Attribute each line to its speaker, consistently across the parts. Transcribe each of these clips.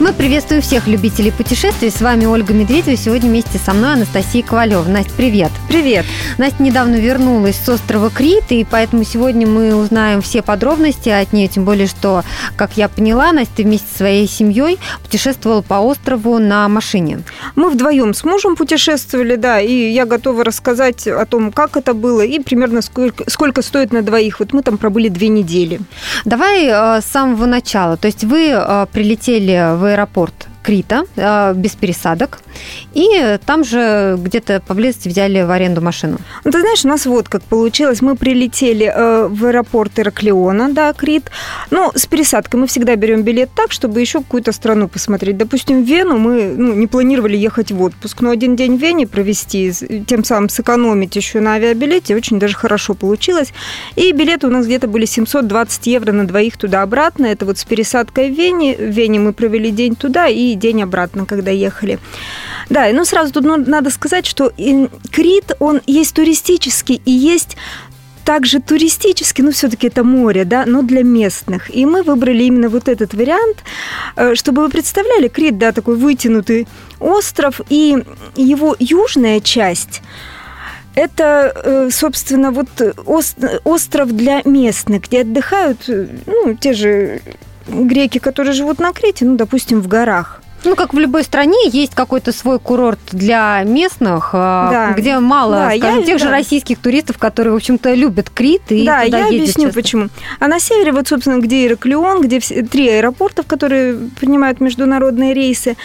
Speaker 1: Мы приветствуем всех любителей путешествий. С вами Ольга Медведева. Сегодня вместе со мной Анастасия Ковалева. Настя, привет.
Speaker 2: Привет.
Speaker 1: Настя недавно вернулась с острова Крит, и поэтому сегодня мы узнаем все подробности от нее. Тем более, что, как я поняла, Настя вместе со своей семьей путешествовала по острову на машине.
Speaker 2: Мы вдвоем с мужем путешествовали, да, и я готова рассказать о том, как это было и примерно сколько, сколько стоит на двоих. Вот мы там пробыли две недели.
Speaker 1: Давай э, с самого начала. То есть вы э, прилетели в аэропорт Крита э, без пересадок. И там же где-то поблизости взяли в аренду машину.
Speaker 2: Ну, ты знаешь, у нас вот как получилось. Мы прилетели э, в аэропорт Ираклиона, да, Крит. Ну, с пересадкой мы всегда берем билет так, чтобы еще какую-то страну посмотреть. Допустим, в Вену мы ну, не планировали ехать в отпуск, но один день в Вене провести, тем самым сэкономить еще на авиабилете, очень даже хорошо получилось. И билеты у нас где-то были 720 евро на двоих туда-обратно. Это вот с пересадкой в Вене. В Вене мы провели день туда и день обратно, когда ехали. Да, ну сразу тут надо сказать, что Крит, он есть туристический и есть также туристический, ну, все-таки это море, да, но для местных. И мы выбрали именно вот этот вариант, э, чтобы вы представляли, Крит, да, такой вытянутый остров, и его южная часть это, э, собственно, вот остров для местных, где отдыхают, э, ну, те же греки, которые живут на Крите, ну, допустим, в горах.
Speaker 1: Ну, как в любой стране, есть какой-то свой курорт для местных, а, да. где мало, да, скажем, я, тех да. же российских туристов, которые, в общем-то, любят Крит и
Speaker 2: Да,
Speaker 1: туда
Speaker 2: я объясню,
Speaker 1: часто.
Speaker 2: почему. А на севере, вот, собственно, где Ираклион, где все, три аэропорта, которые принимают международные рейсы,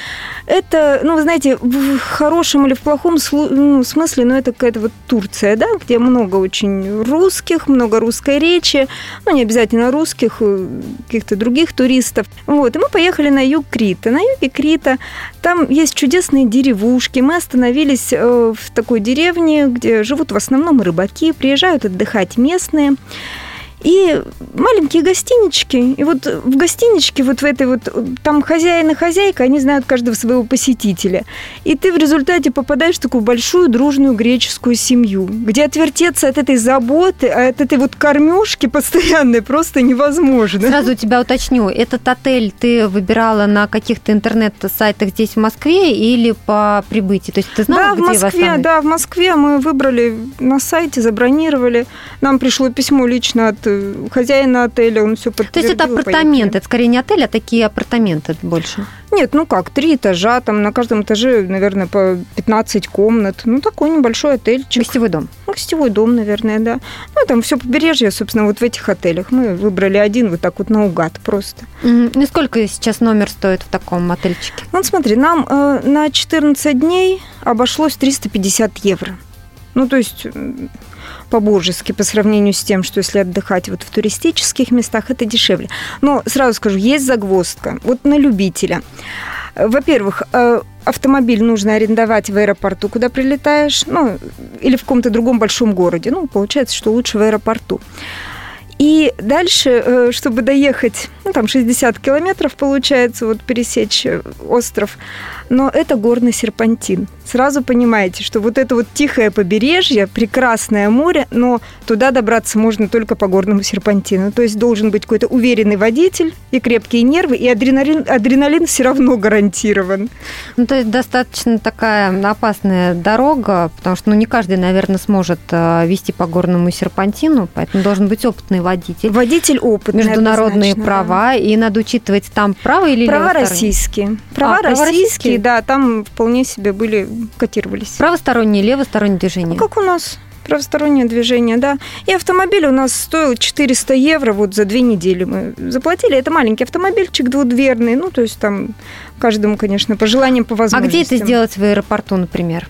Speaker 2: это, ну, вы знаете, в хорошем или в плохом ну, смысле, ну, это какая-то вот Турция, да, где много очень русских, много русской речи, ну, не обязательно русских, э, каких-то других туристов. Вот, и мы поехали на юг Крита. На юге Крита Крита. Там есть чудесные деревушки. Мы остановились э, в такой деревне, где живут в основном рыбаки, приезжают отдыхать местные и маленькие гостинички. И вот в гостиничке, вот в этой вот, там хозяин и хозяйка, они знают каждого своего посетителя. И ты в результате попадаешь в такую большую дружную греческую семью, где отвертеться от этой заботы, а от этой вот кормежки постоянной просто невозможно.
Speaker 1: Сразу тебя уточню, этот отель ты выбирала на каких-то интернет-сайтах здесь в Москве или по прибытии? То есть ты знала,
Speaker 2: да,
Speaker 1: где
Speaker 2: в Москве, да, в Москве мы выбрали на сайте, забронировали. Нам пришло письмо лично от хозяина отеля, он все подтвердил.
Speaker 1: То есть это апартаменты, это скорее не отель, а такие апартаменты больше?
Speaker 2: Нет, ну как, три этажа, там на каждом этаже, наверное, по 15 комнат. Ну, такой небольшой отельчик.
Speaker 1: Гостевой дом?
Speaker 2: Ну, гостевой дом, наверное, да. Ну, там все побережье, собственно, вот в этих отелях. Мы выбрали один вот так вот наугад просто.
Speaker 1: Mm-hmm. И сколько сейчас номер стоит в таком отельчике?
Speaker 2: Ну, смотри, нам э, на 14 дней обошлось 350 евро. Ну, то есть по-божески по сравнению с тем, что если отдыхать вот в туристических местах, это дешевле. Но сразу скажу, есть загвоздка. Вот на любителя. Во-первых, э, автомобиль нужно арендовать в аэропорту, куда прилетаешь, ну, или в каком-то другом большом городе. Ну, получается, что лучше в аэропорту. И дальше, э, чтобы доехать, ну, там 60 километров получается, вот пересечь э, остров, но это горный серпантин. Сразу понимаете, что вот это вот тихое побережье, прекрасное море, но туда добраться можно только по горному серпантину. То есть должен быть какой-то уверенный водитель и крепкие нервы, и адреналин, адреналин все равно гарантирован.
Speaker 1: Ну, то есть достаточно такая опасная дорога, потому что ну, не каждый, наверное, сможет э, вести по горному серпантину, поэтому должен быть опытный водитель.
Speaker 2: Водитель опытный,
Speaker 1: Международные права, да. и надо учитывать там право или
Speaker 2: Права российские. Права, а, права российские, российские, да, там вполне себе были, котировались.
Speaker 1: Правостороннее, левостороннее движение?
Speaker 2: Ну, как у нас правостороннее движение, да. И автомобиль у нас стоил 400 евро вот за две недели мы заплатили. Это маленький автомобильчик двудверный, ну, то есть там каждому, конечно, по желаниям, по возможностям.
Speaker 1: А где это сделать в аэропорту, например?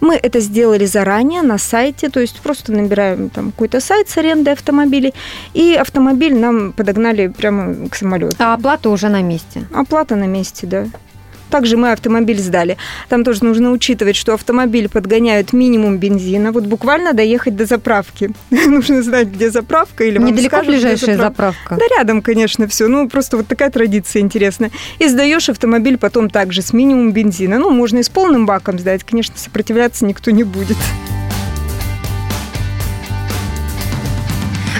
Speaker 2: Мы это сделали заранее на сайте, то есть просто набираем там какой-то сайт с арендой автомобилей, и автомобиль нам подогнали прямо к самолету.
Speaker 1: А оплата уже на месте?
Speaker 2: Оплата на месте, да. Также мы автомобиль сдали. Там тоже нужно учитывать, что автомобиль подгоняют минимум бензина. Вот буквально доехать до заправки. нужно знать, где заправка. Или
Speaker 1: Недалеко скажут, ближайшая заправка?
Speaker 2: Да рядом, конечно, все. Ну, просто вот такая традиция интересная. И сдаешь автомобиль потом также с минимум бензина. Ну, можно и с полным баком сдать. Конечно, сопротивляться никто не будет.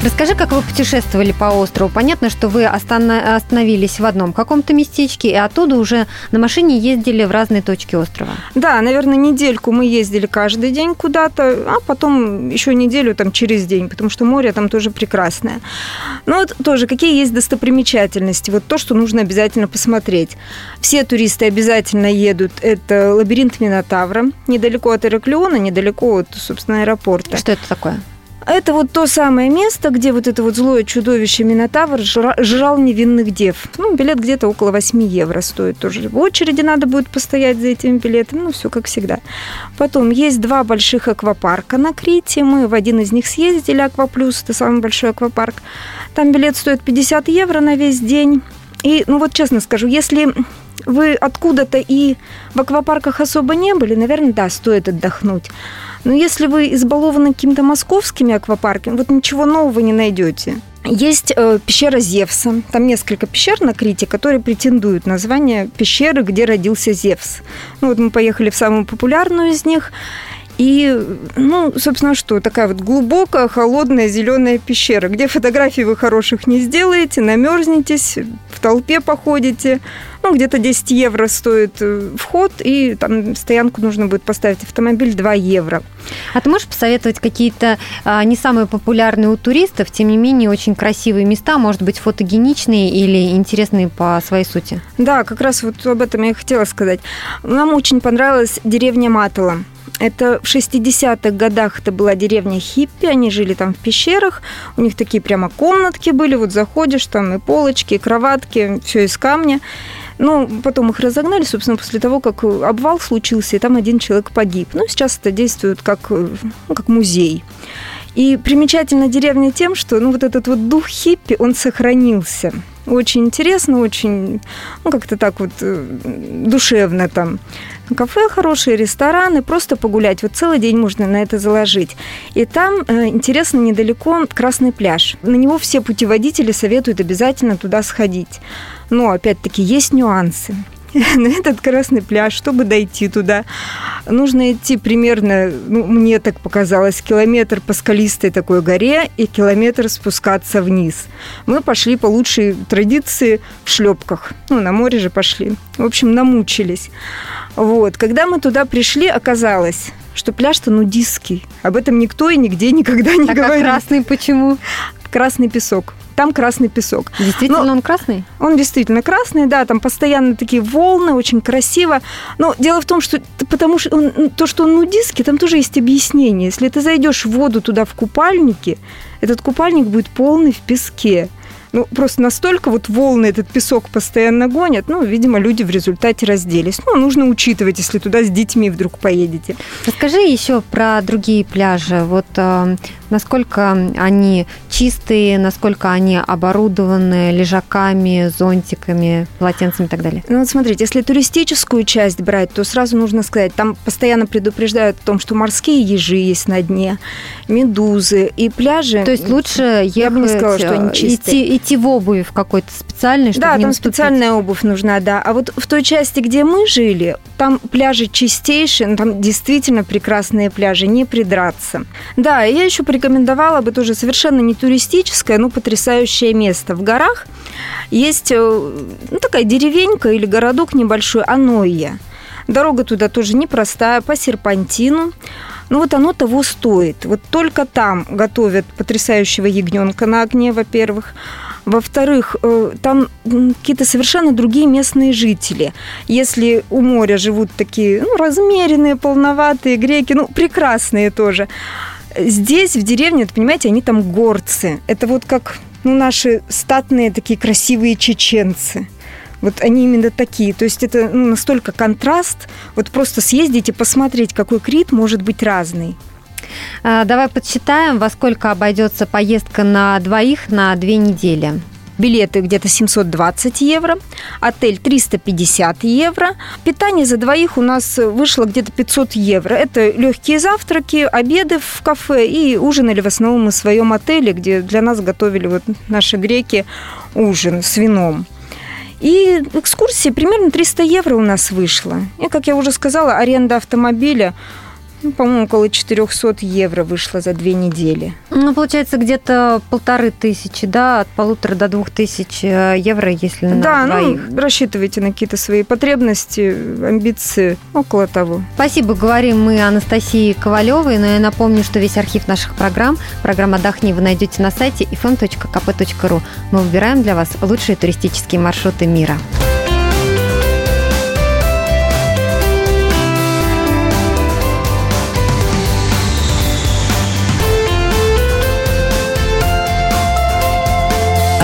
Speaker 1: Расскажи, как вы путешествовали по острову. Понятно, что вы остановились в одном каком-то местечке, и оттуда уже на машине ездили в разные точки острова.
Speaker 2: Да, наверное, недельку мы ездили каждый день куда-то, а потом еще неделю там через день, потому что море там тоже прекрасное. Ну вот тоже, какие есть достопримечательности? Вот то, что нужно обязательно посмотреть. Все туристы обязательно едут. Это лабиринт Минотавра, недалеко от Ираклиона, недалеко от, собственно, аэропорта.
Speaker 1: Что это такое?
Speaker 2: Это вот то самое место, где вот это вот злое чудовище Минотавр жрал невинных дев. Ну, билет где-то около 8 евро стоит тоже. В очереди надо будет постоять за этим билетом, ну, все как всегда. Потом есть два больших аквапарка на Крите. Мы в один из них съездили, Акваплюс, это самый большой аквапарк. Там билет стоит 50 евро на весь день. И, ну вот честно скажу, если вы откуда-то и в аквапарках особо не были, наверное, да, стоит отдохнуть. Но если вы избалованы какими-то московскими аквапарками, вот ничего нового не найдете. Есть э, пещера Зевса. Там несколько пещер на Крите, которые претендуют на название пещеры, где родился Зевс. Ну, вот мы поехали в самую популярную из них. И, ну, собственно, что, такая вот глубокая, холодная, зеленая пещера, где фотографий вы хороших не сделаете, намерзнетесь, в толпе походите. Ну, где-то 10 евро стоит э, вход, и там стоянку нужно будет поставить автомобиль 2 евро.
Speaker 1: А ты можешь посоветовать какие-то а, не самые популярные у туристов, тем не менее очень красивые места, может быть, фотогеничные или интересные по своей сути?
Speaker 2: Да, как раз вот об этом я и хотела сказать. Нам очень понравилась деревня Матала. Это в 60-х годах это была деревня хиппи, они жили там в пещерах, у них такие прямо комнатки были, вот заходишь, там и полочки, и кроватки, все из камня. Ну, потом их разогнали, собственно, после того, как обвал случился, и там один человек погиб. Ну, сейчас это действует как, ну, как музей. И примечательна деревня тем, что ну, вот этот вот дух хиппи, он сохранился. Очень интересно, очень, ну, как-то так вот э, душевно там. Кафе хорошие, рестораны, просто погулять. Вот целый день можно на это заложить. И там, э, интересно, недалеко Красный пляж. На него все путеводители советуют обязательно туда сходить. Но, опять-таки, есть нюансы. на этот красный пляж, чтобы дойти туда, нужно идти примерно, ну, мне так показалось, километр по скалистой такой горе и километр спускаться вниз. Мы пошли по лучшей традиции в шлепках. Ну, на море же пошли. В общем, намучились. Вот. Когда мы туда пришли, оказалось, что пляж-то нудистский. Об этом никто и нигде никогда не
Speaker 1: а
Speaker 2: говорит.
Speaker 1: А красный почему?
Speaker 2: Красный песок там красный песок.
Speaker 1: Действительно Но он красный?
Speaker 2: Он действительно красный, да, там постоянно такие волны, очень красиво. Но дело в том, что потому что он, то, что он нудистский, там тоже есть объяснение. Если ты зайдешь в воду туда в купальнике, этот купальник будет полный в песке. Ну, просто настолько вот волны этот песок постоянно гонят. Ну, видимо, люди в результате разделись. Ну, нужно учитывать, если туда с детьми вдруг поедете.
Speaker 1: Расскажи еще про другие пляжи. Вот э, насколько они чистые, насколько они оборудованы лежаками, зонтиками, полотенцами и так далее?
Speaker 2: Ну, вот смотрите, если туристическую часть брать, то сразу нужно сказать, там постоянно предупреждают о том, что морские ежи есть на дне, медузы и пляжи.
Speaker 1: То есть лучше ехать, я бы не сказала, что они чистые. Идти, идти в обуви в какой-то специальной, чтобы
Speaker 2: Да, там
Speaker 1: наступить.
Speaker 2: специальная обувь нужна, да. А вот в той части, где мы жили, там пляжи чистейшие, ну, там действительно прекрасные пляжи, не придраться. Да, я еще порекомендовала бы тоже совершенно не туристическое, но потрясающее место. В горах есть э, ну, такая деревенька или городок небольшой, Аноия. Дорога туда тоже непростая, по серпантину. Ну вот оно того стоит. Вот только там готовят потрясающего ягненка на огне, во-первых. Во-вторых, э, там какие-то совершенно другие местные жители. Если у моря живут такие ну, размеренные, полноватые греки, ну, прекрасные тоже. Здесь, в деревне, понимаете, они там горцы. Это вот как ну, наши статные такие красивые чеченцы. Вот они именно такие. То есть это ну, настолько контраст. Вот просто съездить и посмотреть, какой Крит может быть разный.
Speaker 1: А, давай подсчитаем, во сколько обойдется поездка на двоих на две недели.
Speaker 2: Билеты где-то 720 евро, отель 350 евро. Питание за двоих у нас вышло где-то 500 евро. Это легкие завтраки, обеды в кафе и ужинали в основном мы в своем отеле, где для нас готовили вот наши греки ужин с вином. И экскурсия примерно 300 евро у нас вышла. И, как я уже сказала, аренда автомобиля ну, по-моему, около 400 евро вышло за две недели.
Speaker 1: Ну, получается, где-то полторы тысячи, да, от полутора до двух тысяч э, евро, если на
Speaker 2: да,
Speaker 1: двоих.
Speaker 2: ну, рассчитывайте на какие-то свои потребности, амбиции, около того.
Speaker 1: Спасибо, говорим мы Анастасии Ковалевой, но я напомню, что весь архив наших программ, программа «Отдохни» вы найдете на сайте fm.kp.ru. Мы выбираем для вас лучшие туристические маршруты мира.